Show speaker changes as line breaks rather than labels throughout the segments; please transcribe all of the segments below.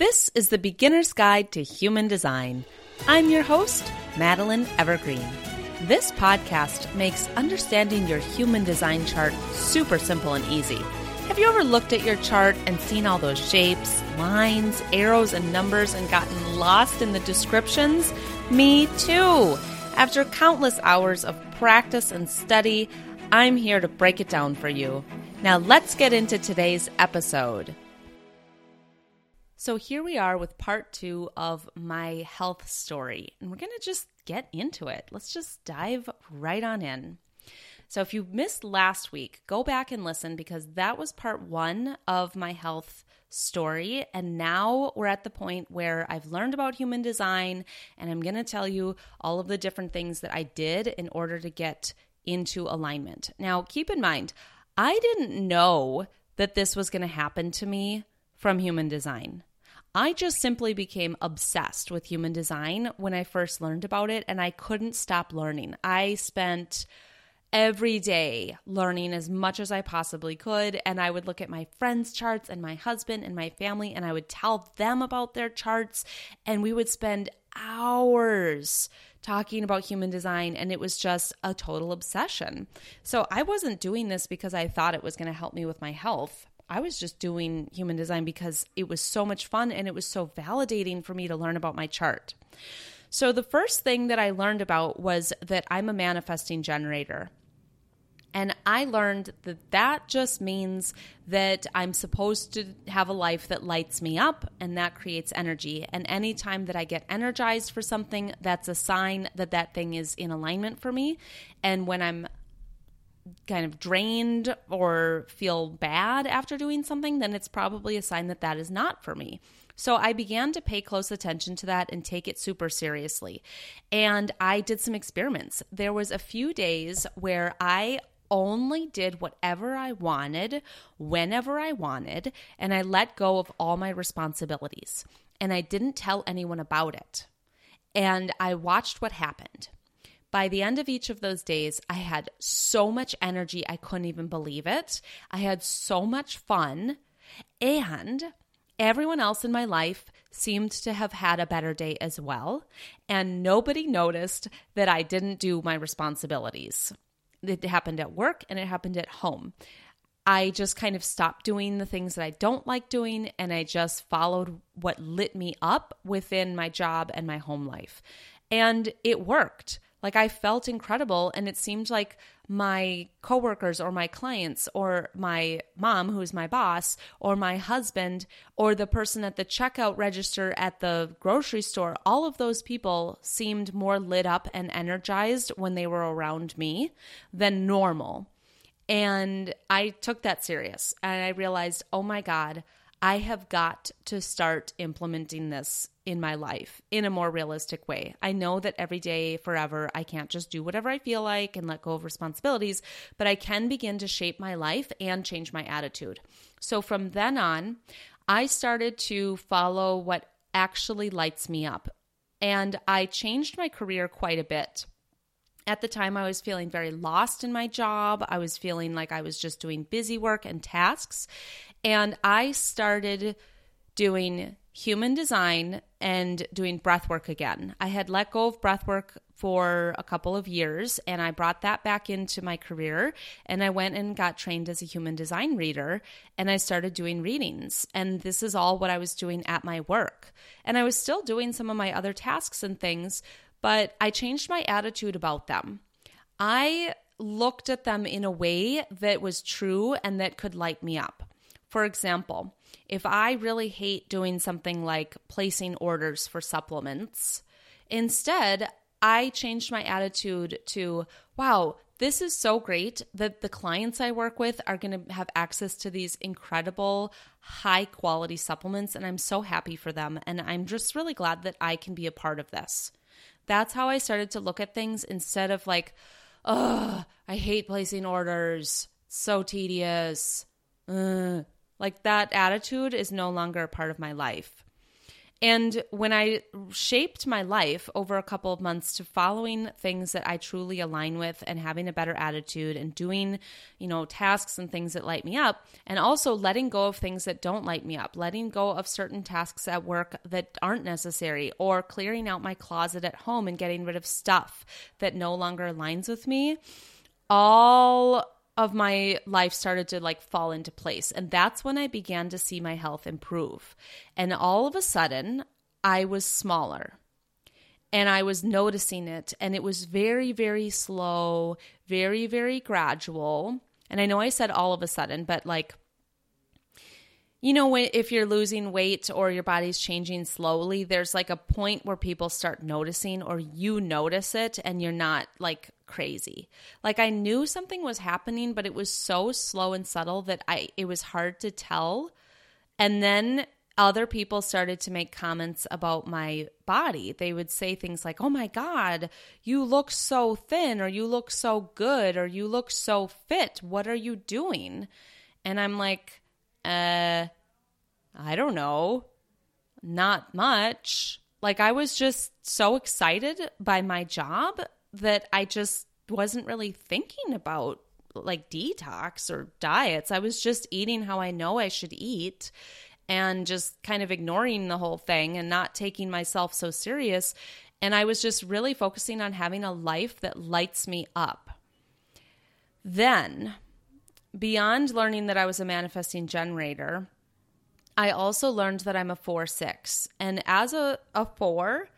This is the Beginner's Guide to Human Design. I'm your host, Madeline Evergreen. This podcast makes understanding your human design chart super simple and easy. Have you ever looked at your chart and seen all those shapes, lines, arrows, and numbers and gotten lost in the descriptions? Me too. After countless hours of practice and study, I'm here to break it down for you. Now, let's get into today's episode. So here we are with part two of my health story, and we're going to just get into it. Let's just dive right on in. So if you missed last week, go back and listen because that was part one of my health story. And now we're at the point where I've learned about human design, and I'm going to tell you all of the different things that I did in order to get into alignment. Now, keep in mind, I didn't know that this was going to happen to me from human design. I just simply became obsessed with human design when I first learned about it, and I couldn't stop learning. I spent every day learning as much as I possibly could. And I would look at my friends' charts and my husband and my family, and I would tell them about their charts. And we would spend hours talking about human design, and it was just a total obsession. So I wasn't doing this because I thought it was going to help me with my health. I was just doing human design because it was so much fun and it was so validating for me to learn about my chart. So, the first thing that I learned about was that I'm a manifesting generator. And I learned that that just means that I'm supposed to have a life that lights me up and that creates energy. And anytime that I get energized for something, that's a sign that that thing is in alignment for me. And when I'm kind of drained or feel bad after doing something, then it's probably a sign that that is not for me. So I began to pay close attention to that and take it super seriously. And I did some experiments. There was a few days where I only did whatever I wanted, whenever I wanted, and I let go of all my responsibilities. And I didn't tell anyone about it. And I watched what happened. By the end of each of those days, I had so much energy, I couldn't even believe it. I had so much fun. And everyone else in my life seemed to have had a better day as well. And nobody noticed that I didn't do my responsibilities. It happened at work and it happened at home. I just kind of stopped doing the things that I don't like doing and I just followed what lit me up within my job and my home life. And it worked. Like I felt incredible and it seemed like my coworkers or my clients or my mom who's my boss or my husband or the person at the checkout register at the grocery store all of those people seemed more lit up and energized when they were around me than normal. And I took that serious and I realized, "Oh my god, I have got to start implementing this in my life in a more realistic way. I know that every day, forever, I can't just do whatever I feel like and let go of responsibilities, but I can begin to shape my life and change my attitude. So from then on, I started to follow what actually lights me up. And I changed my career quite a bit. At the time, I was feeling very lost in my job. I was feeling like I was just doing busy work and tasks. And I started doing human design and doing breath work again. I had let go of breath work for a couple of years and I brought that back into my career and I went and got trained as a human design reader and I started doing readings and this is all what I was doing at my work. And I was still doing some of my other tasks and things, but I changed my attitude about them. I looked at them in a way that was true and that could light me up. For example, if I really hate doing something like placing orders for supplements, instead, I changed my attitude to, wow, this is so great that the clients I work with are going to have access to these incredible, high quality supplements. And I'm so happy for them. And I'm just really glad that I can be a part of this. That's how I started to look at things instead of like, oh, I hate placing orders. so tedious. Ugh. Like that attitude is no longer a part of my life. And when I shaped my life over a couple of months to following things that I truly align with and having a better attitude and doing, you know, tasks and things that light me up, and also letting go of things that don't light me up, letting go of certain tasks at work that aren't necessary, or clearing out my closet at home and getting rid of stuff that no longer aligns with me, all of my life started to like fall into place. And that's when I began to see my health improve. And all of a sudden, I was smaller and I was noticing it. And it was very, very slow, very, very gradual. And I know I said all of a sudden, but like, you know, if you're losing weight or your body's changing slowly, there's like a point where people start noticing or you notice it and you're not like crazy. Like I knew something was happening, but it was so slow and subtle that I it was hard to tell. And then other people started to make comments about my body. They would say things like, "Oh my god, you look so thin or you look so good or you look so fit. What are you doing?" And I'm like, "Uh, I don't know. Not much." Like I was just so excited by my job that I just wasn't really thinking about like detox or diets. I was just eating how I know I should eat and just kind of ignoring the whole thing and not taking myself so serious. And I was just really focusing on having a life that lights me up. Then, beyond learning that I was a manifesting generator, I also learned that I'm a 4 6. And as a, a 4,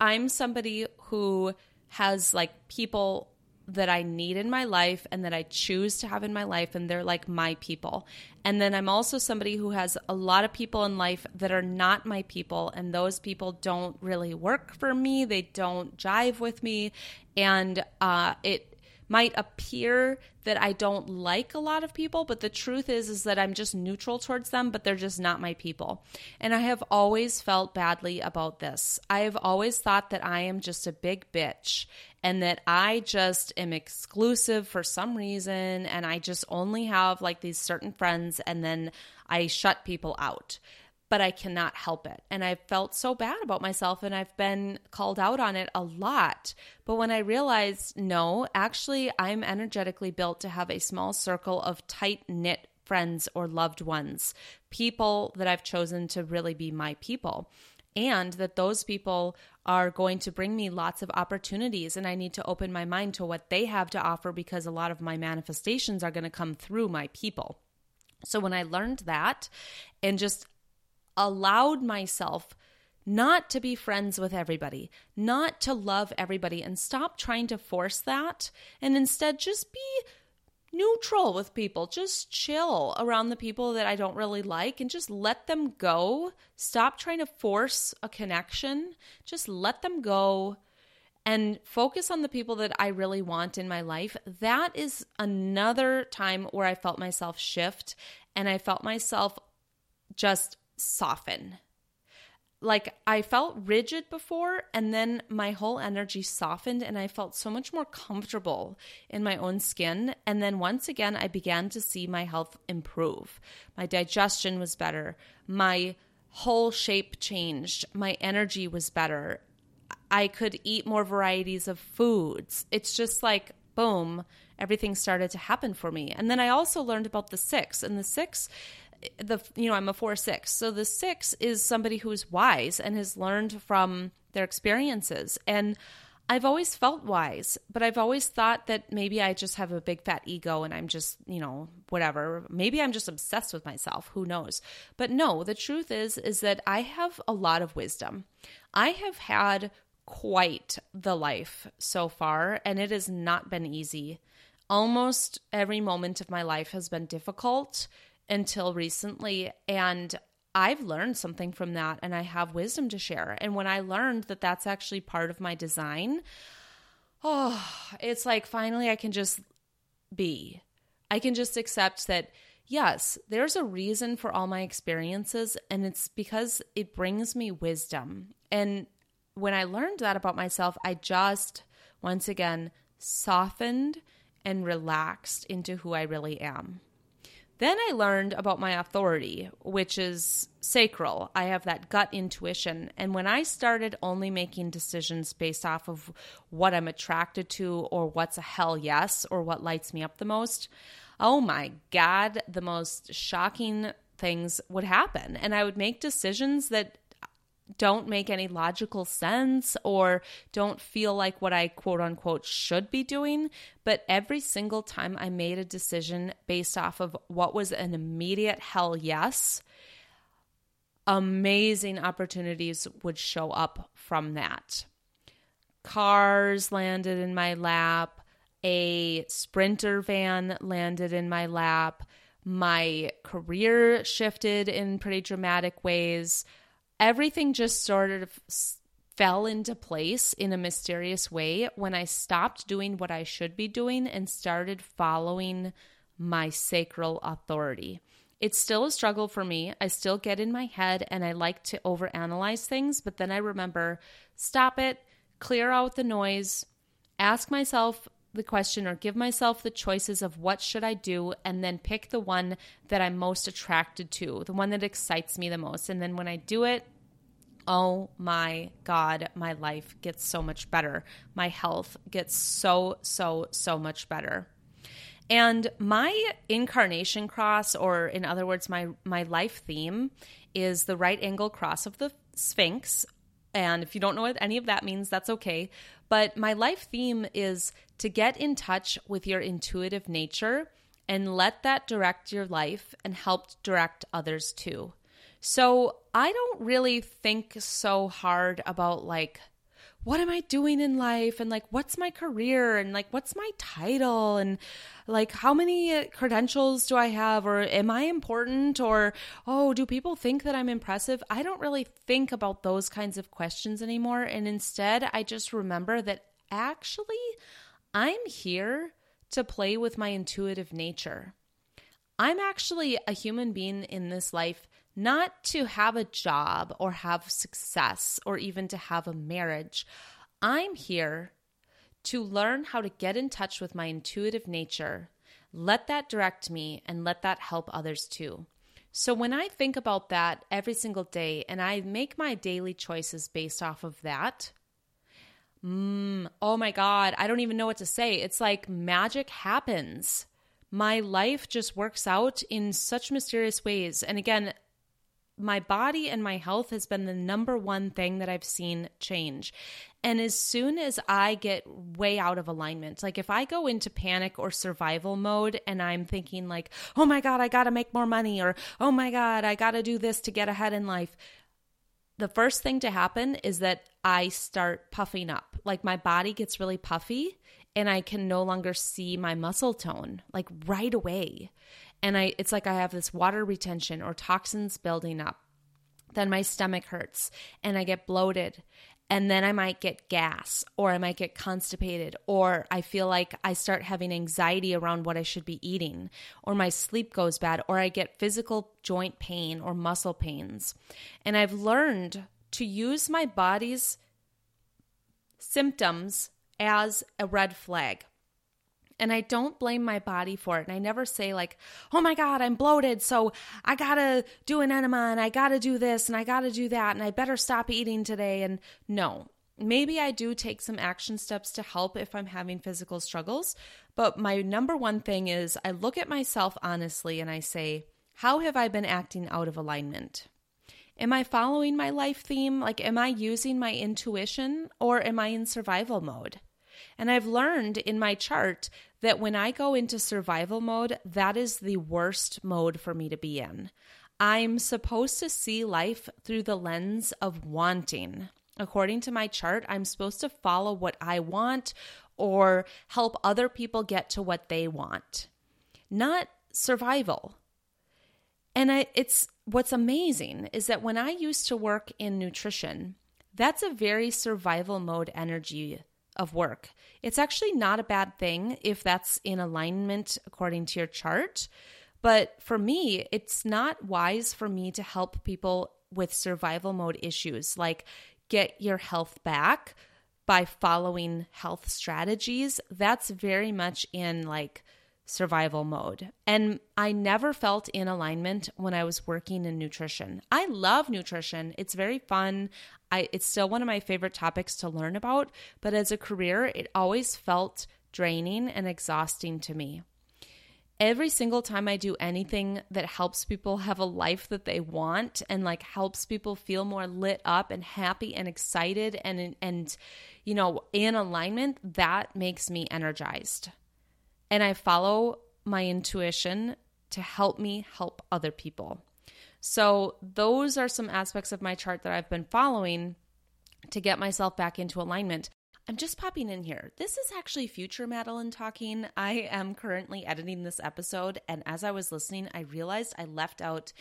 I'm somebody who has like people that I need in my life and that I choose to have in my life, and they're like my people. And then I'm also somebody who has a lot of people in life that are not my people, and those people don't really work for me. They don't jive with me, and uh, it might appear that I don't like a lot of people, but the truth is is that I'm just neutral towards them, but they're just not my people. And I have always felt badly about this. I have always thought that I am just a big bitch and that I just am exclusive for some reason and I just only have like these certain friends and then I shut people out but I cannot help it. And I've felt so bad about myself and I've been called out on it a lot. But when I realized, no, actually, I'm energetically built to have a small circle of tight knit friends or loved ones, people that I've chosen to really be my people. And that those people are going to bring me lots of opportunities, and I need to open my mind to what they have to offer because a lot of my manifestations are going to come through my people. So when I learned that and just allowed myself not to be friends with everybody, not to love everybody, and stop trying to force that and instead just be neutral with people. Just chill around the people that I don't really like and just let them go. Stop trying to force a connection. Just let them go and focus on the people that I really want in my life. That is another time where I felt myself shift and I felt myself just soften. Like I felt rigid before, and then my whole energy softened, and I felt so much more comfortable in my own skin. And then once again, I began to see my health improve. My digestion was better, my whole shape changed, my energy was better. I could eat more varieties of foods. It's just like, boom, everything started to happen for me. And then I also learned about the six, and the six the you know I'm a 4 6. So the 6 is somebody who's wise and has learned from their experiences and I've always felt wise, but I've always thought that maybe I just have a big fat ego and I'm just, you know, whatever. Maybe I'm just obsessed with myself, who knows. But no, the truth is is that I have a lot of wisdom. I have had quite the life so far and it has not been easy. Almost every moment of my life has been difficult until recently. And I've learned something from that and I have wisdom to share. And when I learned that that's actually part of my design, oh, it's like finally I can just be. I can just accept that, yes, there's a reason for all my experiences, and it's because it brings me wisdom. And when I learned that about myself, I just, once again, softened and relaxed into who I really am. Then I learned about my authority, which is sacral. I have that gut intuition. And when I started only making decisions based off of what I'm attracted to or what's a hell yes or what lights me up the most, oh my God, the most shocking things would happen. And I would make decisions that don't make any logical sense or don't feel like what I quote unquote should be doing. But every single time I made a decision based off of what was an immediate hell yes, amazing opportunities would show up from that. Cars landed in my lap, a sprinter van landed in my lap. My career shifted in pretty dramatic ways everything just sort of fell into place in a mysterious way when I stopped doing what I should be doing and started following my sacral authority. It's still a struggle for me. I still get in my head and I like to overanalyze things, but then I remember stop it, clear out the noise, ask myself the question or give myself the choices of what should I do and then pick the one that I'm most attracted to, the one that excites me the most. And then when I do it, oh my God, my life gets so much better. My health gets so, so, so much better. And my incarnation cross, or in other words, my, my life theme, is the right angle cross of the Sphinx. And if you don't know what any of that means, that's okay. But my life theme is to get in touch with your intuitive nature and let that direct your life and help direct others too. So I don't really think so hard about like, what am I doing in life? And like, what's my career? And like, what's my title? And like, how many uh, credentials do I have? Or am I important? Or, oh, do people think that I'm impressive? I don't really think about those kinds of questions anymore. And instead, I just remember that actually, I'm here to play with my intuitive nature. I'm actually a human being in this life not to have a job or have success or even to have a marriage. I'm here to learn how to get in touch with my intuitive nature, let that direct me, and let that help others too. So, when I think about that every single day and I make my daily choices based off of that, mm, oh my God, I don't even know what to say. It's like magic happens. My life just works out in such mysterious ways. And again, my body and my health has been the number one thing that I've seen change. And as soon as I get way out of alignment, like if I go into panic or survival mode and I'm thinking, like, oh my God, I got to make more money, or oh my God, I got to do this to get ahead in life, the first thing to happen is that I start puffing up. Like my body gets really puffy and I can no longer see my muscle tone, like right away and I it's like I have this water retention or toxins building up. Then my stomach hurts and I get bloated and then I might get gas or I might get constipated or I feel like I start having anxiety around what I should be eating or my sleep goes bad or I get physical joint pain or muscle pains. And I've learned to use my body's symptoms as a red flag. And I don't blame my body for it. And I never say, like, oh my God, I'm bloated. So I got to do an enema and I got to do this and I got to do that and I better stop eating today. And no, maybe I do take some action steps to help if I'm having physical struggles. But my number one thing is I look at myself honestly and I say, how have I been acting out of alignment? Am I following my life theme? Like, am I using my intuition or am I in survival mode? And I've learned in my chart that when I go into survival mode, that is the worst mode for me to be in. I'm supposed to see life through the lens of wanting. According to my chart, I'm supposed to follow what I want or help other people get to what they want, not survival. And I, it's what's amazing is that when I used to work in nutrition, that's a very survival mode energy of work. It's actually not a bad thing if that's in alignment according to your chart. But for me, it's not wise for me to help people with survival mode issues like get your health back by following health strategies. That's very much in like survival mode. And I never felt in alignment when I was working in nutrition. I love nutrition. It's very fun. I it's still one of my favorite topics to learn about, but as a career, it always felt draining and exhausting to me. Every single time I do anything that helps people have a life that they want and like helps people feel more lit up and happy and excited and and you know, in alignment, that makes me energized and I follow my intuition to help me help other people. So, those are some aspects of my chart that I've been following to get myself back into alignment. I'm just popping in here. This is actually future Madeline talking. I am currently editing this episode, and as I was listening, I realized I left out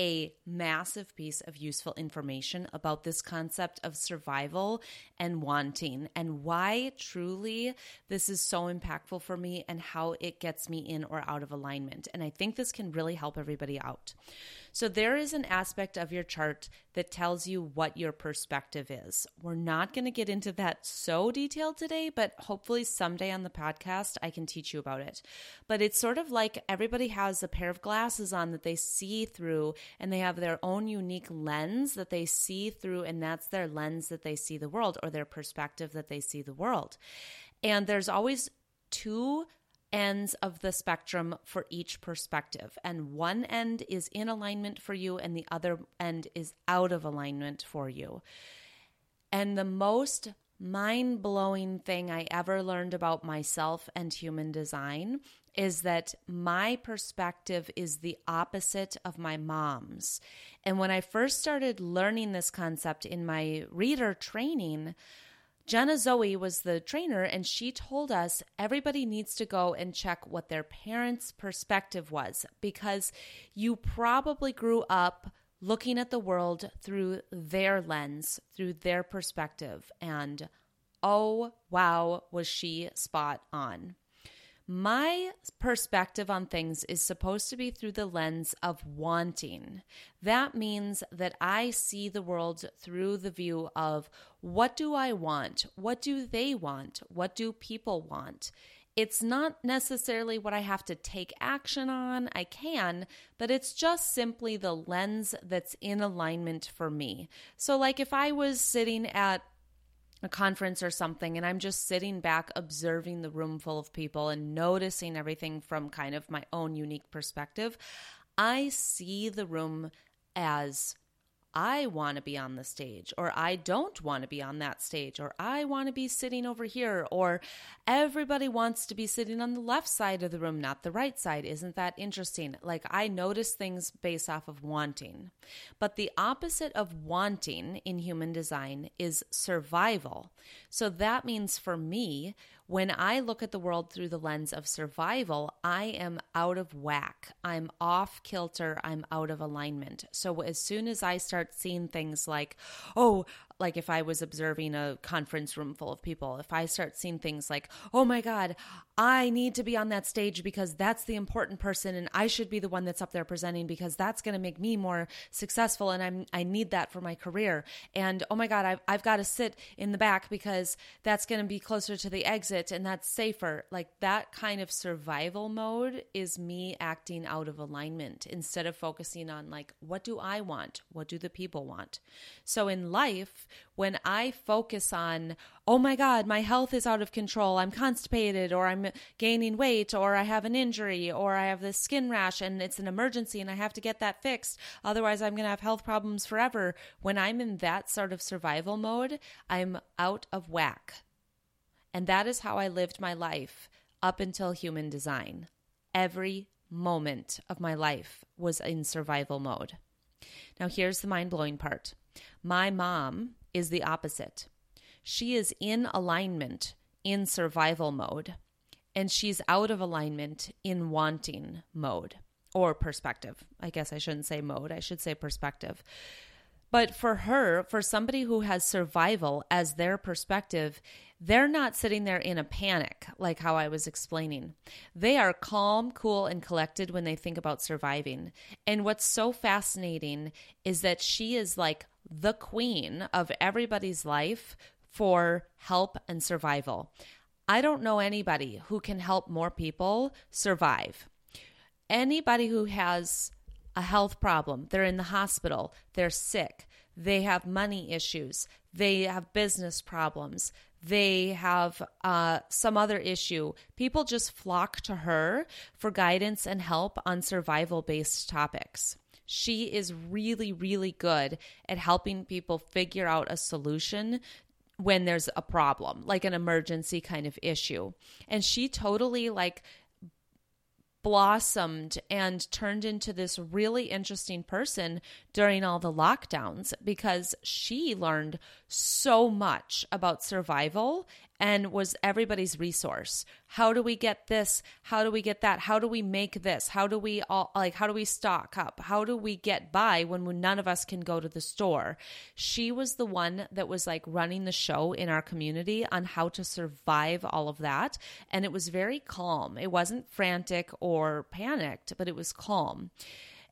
a massive piece of useful information about this concept of survival and wanting and why truly this is so impactful for me and how it gets me in or out of alignment. And I think this can really help everybody out. So, there is an aspect of your chart that tells you what your perspective is. We're not going to get into that so detailed today, but hopefully someday on the podcast I can teach you about it. But it's sort of like everybody has a pair of glasses on that they see through, and they have their own unique lens that they see through, and that's their lens that they see the world or their perspective that they see the world. And there's always two ends of the spectrum for each perspective. And one end is in alignment for you, and the other end is out of alignment for you. And the most mind blowing thing I ever learned about myself and human design is that my perspective is the opposite of my mom's. And when I first started learning this concept in my reader training, Jenna Zoe was the trainer, and she told us everybody needs to go and check what their parents' perspective was because you probably grew up looking at the world through their lens, through their perspective. And oh, wow, was she spot on. My perspective on things is supposed to be through the lens of wanting. That means that I see the world through the view of what do I want? What do they want? What do people want? It's not necessarily what I have to take action on. I can, but it's just simply the lens that's in alignment for me. So, like if I was sitting at a conference or something and I'm just sitting back observing the room full of people and noticing everything from kind of my own unique perspective, I see the room as I want to be on the stage, or I don't want to be on that stage, or I want to be sitting over here, or everybody wants to be sitting on the left side of the room, not the right side. Isn't that interesting? Like, I notice things based off of wanting. But the opposite of wanting in human design is survival. So that means for me, when I look at the world through the lens of survival, I am out of whack. I'm off kilter. I'm out of alignment. So as soon as I start seeing things like, oh, like if I was observing a conference room full of people, if I start seeing things like, oh my God, I need to be on that stage because that's the important person and I should be the one that's up there presenting because that's going to make me more successful and I'm I need that for my career. And oh my God, I've, I've got to sit in the back because that's going to be closer to the exit and that's safer. Like that kind of survival mode is me acting out of alignment instead of focusing on like, what do I want? What do the people want? So in life, when I focus on, oh my God, my health is out of control, I'm constipated, or I'm gaining weight, or I have an injury, or I have this skin rash and it's an emergency and I have to get that fixed. Otherwise, I'm going to have health problems forever. When I'm in that sort of survival mode, I'm out of whack. And that is how I lived my life up until human design. Every moment of my life was in survival mode. Now, here's the mind blowing part my mom is the opposite. She is in alignment in survival mode, and she's out of alignment in wanting mode or perspective. I guess I shouldn't say mode, I should say perspective. But for her, for somebody who has survival as their perspective, they're not sitting there in a panic like how I was explaining. They are calm, cool, and collected when they think about surviving. And what's so fascinating is that she is like the queen of everybody's life for help and survival. I don't know anybody who can help more people survive. Anybody who has a health problem, they're in the hospital, they're sick, they have money issues, they have business problems, they have uh, some other issue. People just flock to her for guidance and help on survival based topics. She is really, really good at helping people figure out a solution when there's a problem, like an emergency kind of issue. And she totally like blossomed and turned into this really interesting person during all the lockdowns because she learned so much about survival and was everybody's resource. How do we get this? How do we get that? How do we make this? How do we all like how do we stock up? How do we get by when none of us can go to the store? She was the one that was like running the show in our community on how to survive all of that and it was very calm. It wasn't frantic or panicked, but it was calm.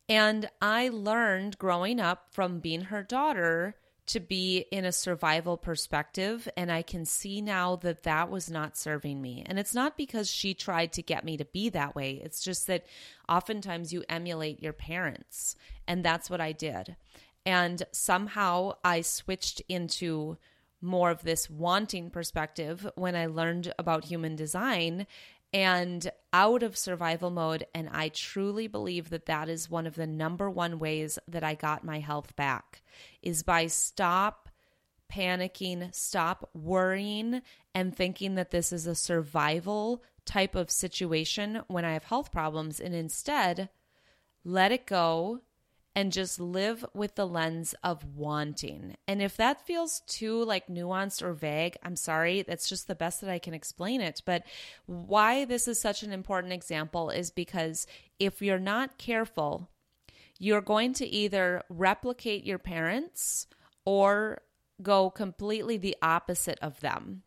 And I learned growing up from being her daughter to be in a survival perspective. And I can see now that that was not serving me. And it's not because she tried to get me to be that way, it's just that oftentimes you emulate your parents. And that's what I did. And somehow I switched into more of this wanting perspective when I learned about human design and out of survival mode. And I truly believe that that is one of the number one ways that I got my health back is by stop panicking, stop worrying and thinking that this is a survival type of situation when I have health problems and instead let it go and just live with the lens of wanting. And if that feels too like nuanced or vague, I'm sorry, that's just the best that I can explain it. But why this is such an important example is because if you're not careful, you're going to either replicate your parents or go completely the opposite of them.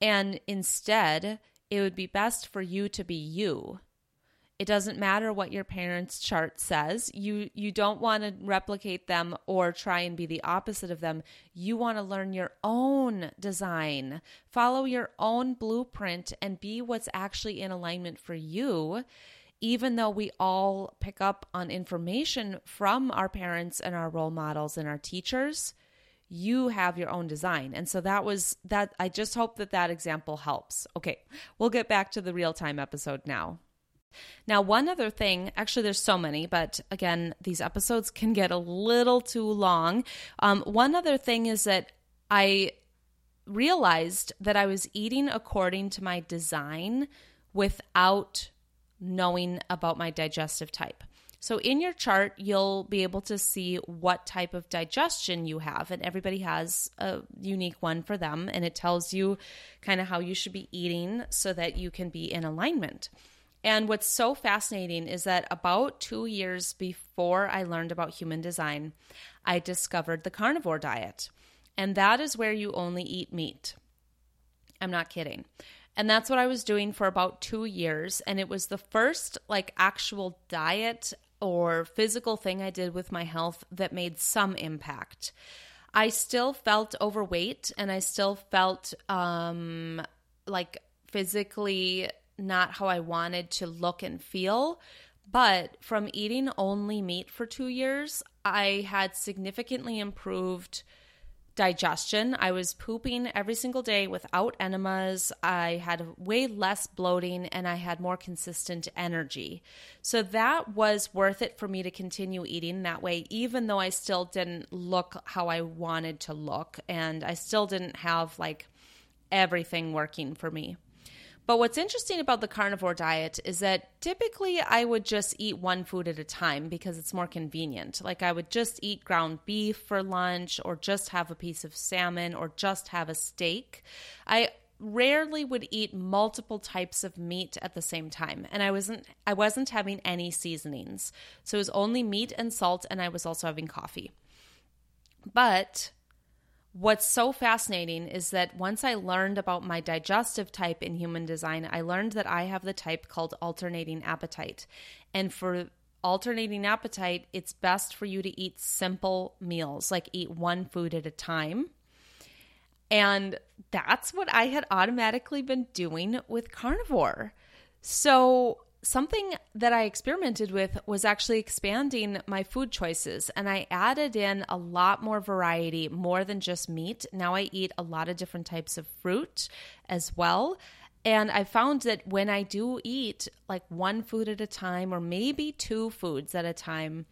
And instead, it would be best for you to be you it doesn't matter what your parents' chart says. You you don't want to replicate them or try and be the opposite of them. You want to learn your own design. Follow your own blueprint and be what's actually in alignment for you. Even though we all pick up on information from our parents and our role models and our teachers, you have your own design. And so that was that. I just hope that that example helps. Okay, we'll get back to the real time episode now. Now, one other thing, actually, there's so many, but again, these episodes can get a little too long. Um, one other thing is that I realized that I was eating according to my design without knowing about my digestive type. So, in your chart, you'll be able to see what type of digestion you have, and everybody has a unique one for them, and it tells you kind of how you should be eating so that you can be in alignment. And what's so fascinating is that about two years before I learned about human design, I discovered the carnivore diet. And that is where you only eat meat. I'm not kidding. And that's what I was doing for about two years. And it was the first, like, actual diet or physical thing I did with my health that made some impact. I still felt overweight and I still felt um, like physically not how I wanted to look and feel. But from eating only meat for two years, I had significantly improved digestion. I was pooping every single day without enemas. I had way less bloating and I had more consistent energy. So that was worth it for me to continue eating that way, even though I still didn't look how I wanted to look and I still didn't have like everything working for me. But what's interesting about the carnivore diet is that typically I would just eat one food at a time because it's more convenient. Like I would just eat ground beef for lunch or just have a piece of salmon or just have a steak. I rarely would eat multiple types of meat at the same time and I wasn't I wasn't having any seasonings. So it was only meat and salt and I was also having coffee. But What's so fascinating is that once I learned about my digestive type in human design, I learned that I have the type called alternating appetite. And for alternating appetite, it's best for you to eat simple meals, like eat one food at a time. And that's what I had automatically been doing with carnivore. So something that I experimented with was actually expanding my food choices. And I added in a lot more variety, more than just meat. Now I eat a lot of different types of fruit as well. And I found that when I do eat like one food at a time or maybe two foods at a time,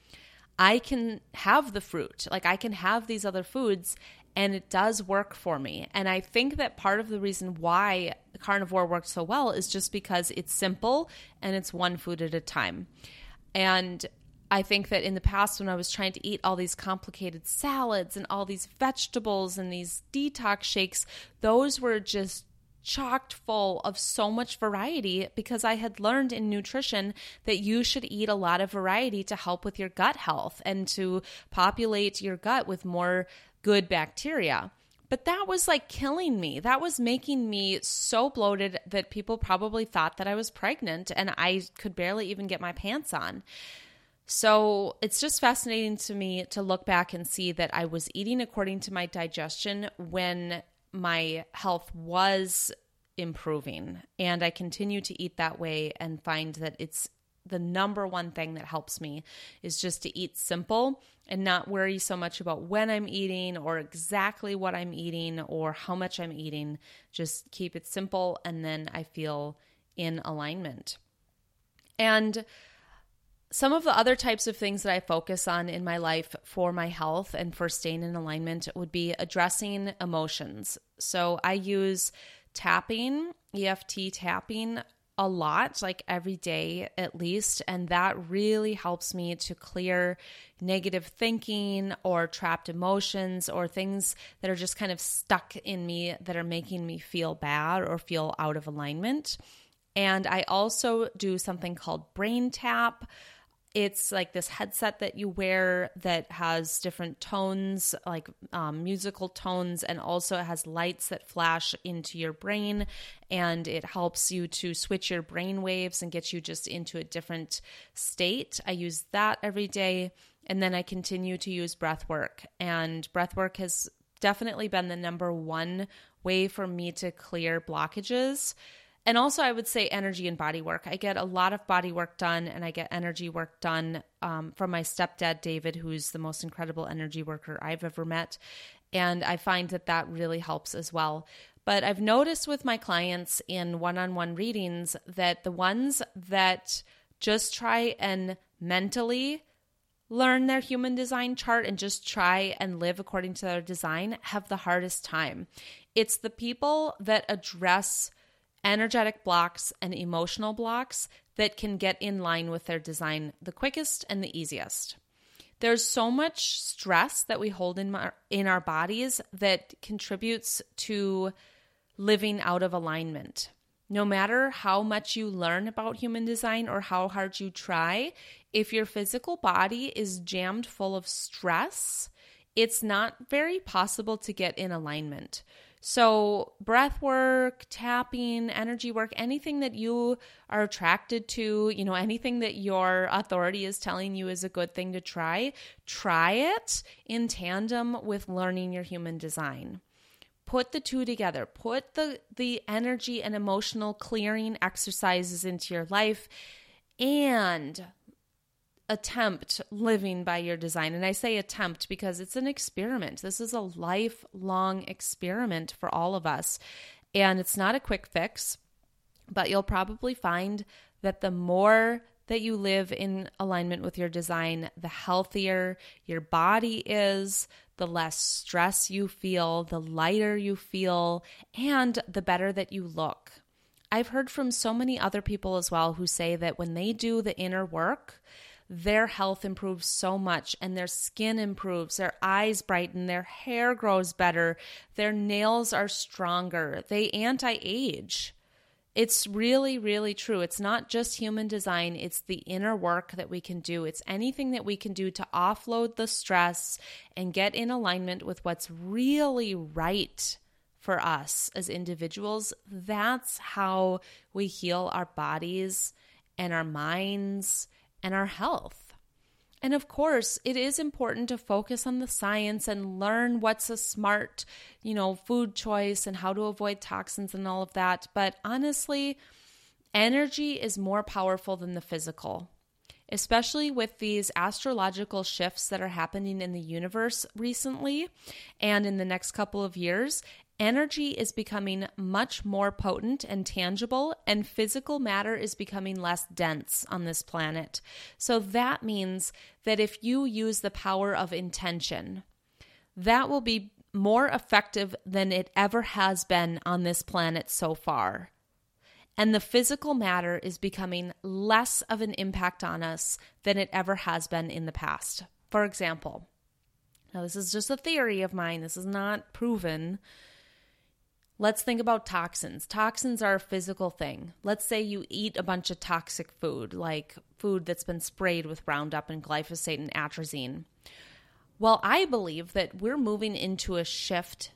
I can have the fruit. Like I can have these other foods and it does work for me. And I think that part of the reason why carnivore works so well is just because it's simple and it's one food at a time. And I think that in the past, when I was trying to eat all these complicated salads and all these vegetables and these detox shakes, those were just chocked full of so much variety because I had learned in nutrition that you should eat a lot of variety to help with your gut health and to populate your gut with more good bacteria. But that was like killing me. That was making me so bloated that people probably thought that I was pregnant and I could barely even get my pants on. So it's just fascinating to me to look back and see that I was eating according to my digestion when my health was improving. And I continue to eat that way and find that it's the number one thing that helps me is just to eat simple and not worry so much about when I'm eating or exactly what I'm eating or how much I'm eating. Just keep it simple and then I feel in alignment. And some of the other types of things that I focus on in my life for my health and for staying in alignment would be addressing emotions. So I use tapping, EFT tapping a lot, like every day at least. And that really helps me to clear negative thinking or trapped emotions or things that are just kind of stuck in me that are making me feel bad or feel out of alignment. And I also do something called Brain Tap it's like this headset that you wear that has different tones, like um, musical tones, and also it has lights that flash into your brain. And it helps you to switch your brain waves and get you just into a different state. I use that every day. And then I continue to use breath work. And breath work has definitely been the number one way for me to clear blockages and also, I would say energy and body work. I get a lot of body work done and I get energy work done um, from my stepdad, David, who's the most incredible energy worker I've ever met. And I find that that really helps as well. But I've noticed with my clients in one on one readings that the ones that just try and mentally learn their human design chart and just try and live according to their design have the hardest time. It's the people that address energetic blocks and emotional blocks that can get in line with their design the quickest and the easiest. There's so much stress that we hold in our, in our bodies that contributes to living out of alignment. No matter how much you learn about human design or how hard you try, if your physical body is jammed full of stress, it's not very possible to get in alignment. So, breath work, tapping, energy work, anything that you are attracted to, you know, anything that your authority is telling you is a good thing to try, try it in tandem with learning your human design. Put the two together. Put the the energy and emotional clearing exercises into your life and attempt living by your design. And I say attempt because it's an experiment. This is a lifelong experiment for all of us. And it's not a quick fix, but you'll probably find that the more that you live in alignment with your design, the healthier your body is, the less stress you feel, the lighter you feel, and the better that you look. I've heard from so many other people as well who say that when they do the inner work, their health improves so much and their skin improves, their eyes brighten, their hair grows better, their nails are stronger, they anti age. It's really, really true. It's not just human design, it's the inner work that we can do. It's anything that we can do to offload the stress and get in alignment with what's really right for us as individuals. That's how we heal our bodies and our minds and our health. And of course, it is important to focus on the science and learn what's a smart, you know, food choice and how to avoid toxins and all of that. But honestly, energy is more powerful than the physical especially with these astrological shifts that are happening in the universe recently and in the next couple of years. Energy is becoming much more potent and tangible, and physical matter is becoming less dense on this planet. So that means that if you use the power of intention, that will be more effective than it ever has been on this planet so far. And the physical matter is becoming less of an impact on us than it ever has been in the past. For example, now this is just a theory of mine, this is not proven. Let's think about toxins. Toxins are a physical thing. Let's say you eat a bunch of toxic food, like food that's been sprayed with Roundup and glyphosate and atrazine. Well, I believe that we're moving into a shift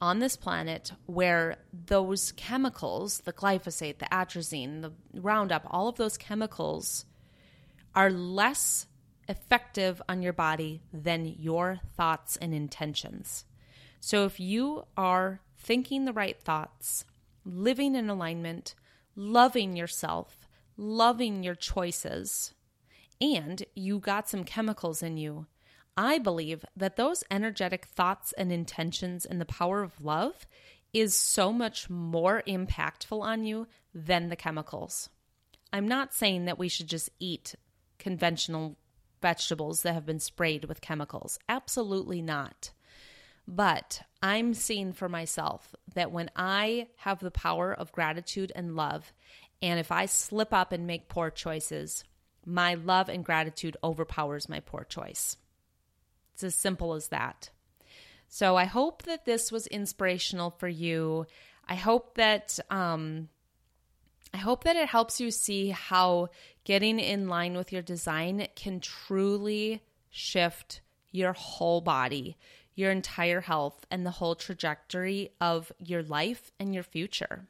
on this planet where those chemicals, the glyphosate, the atrazine, the Roundup, all of those chemicals are less effective on your body than your thoughts and intentions. So if you are thinking the right thoughts, living in alignment, loving yourself, loving your choices, and you got some chemicals in you I believe that those energetic thoughts and intentions and the power of love is so much more impactful on you than the chemicals. I'm not saying that we should just eat conventional vegetables that have been sprayed with chemicals. Absolutely not. But I'm seeing for myself that when I have the power of gratitude and love, and if I slip up and make poor choices, my love and gratitude overpowers my poor choice. It's as simple as that. So I hope that this was inspirational for you. I hope that um, I hope that it helps you see how getting in line with your design can truly shift your whole body, your entire health, and the whole trajectory of your life and your future.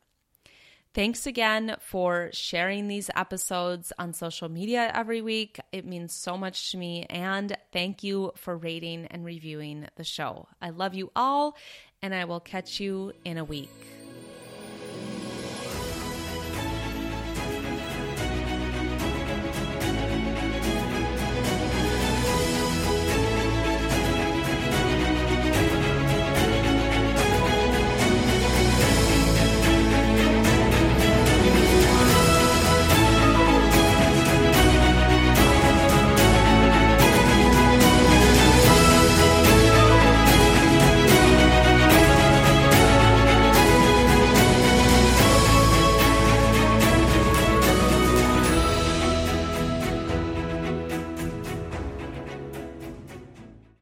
Thanks again for sharing these episodes on social media every week. It means so much to me. And thank you for rating and reviewing the show. I love you all, and I will catch you in a week.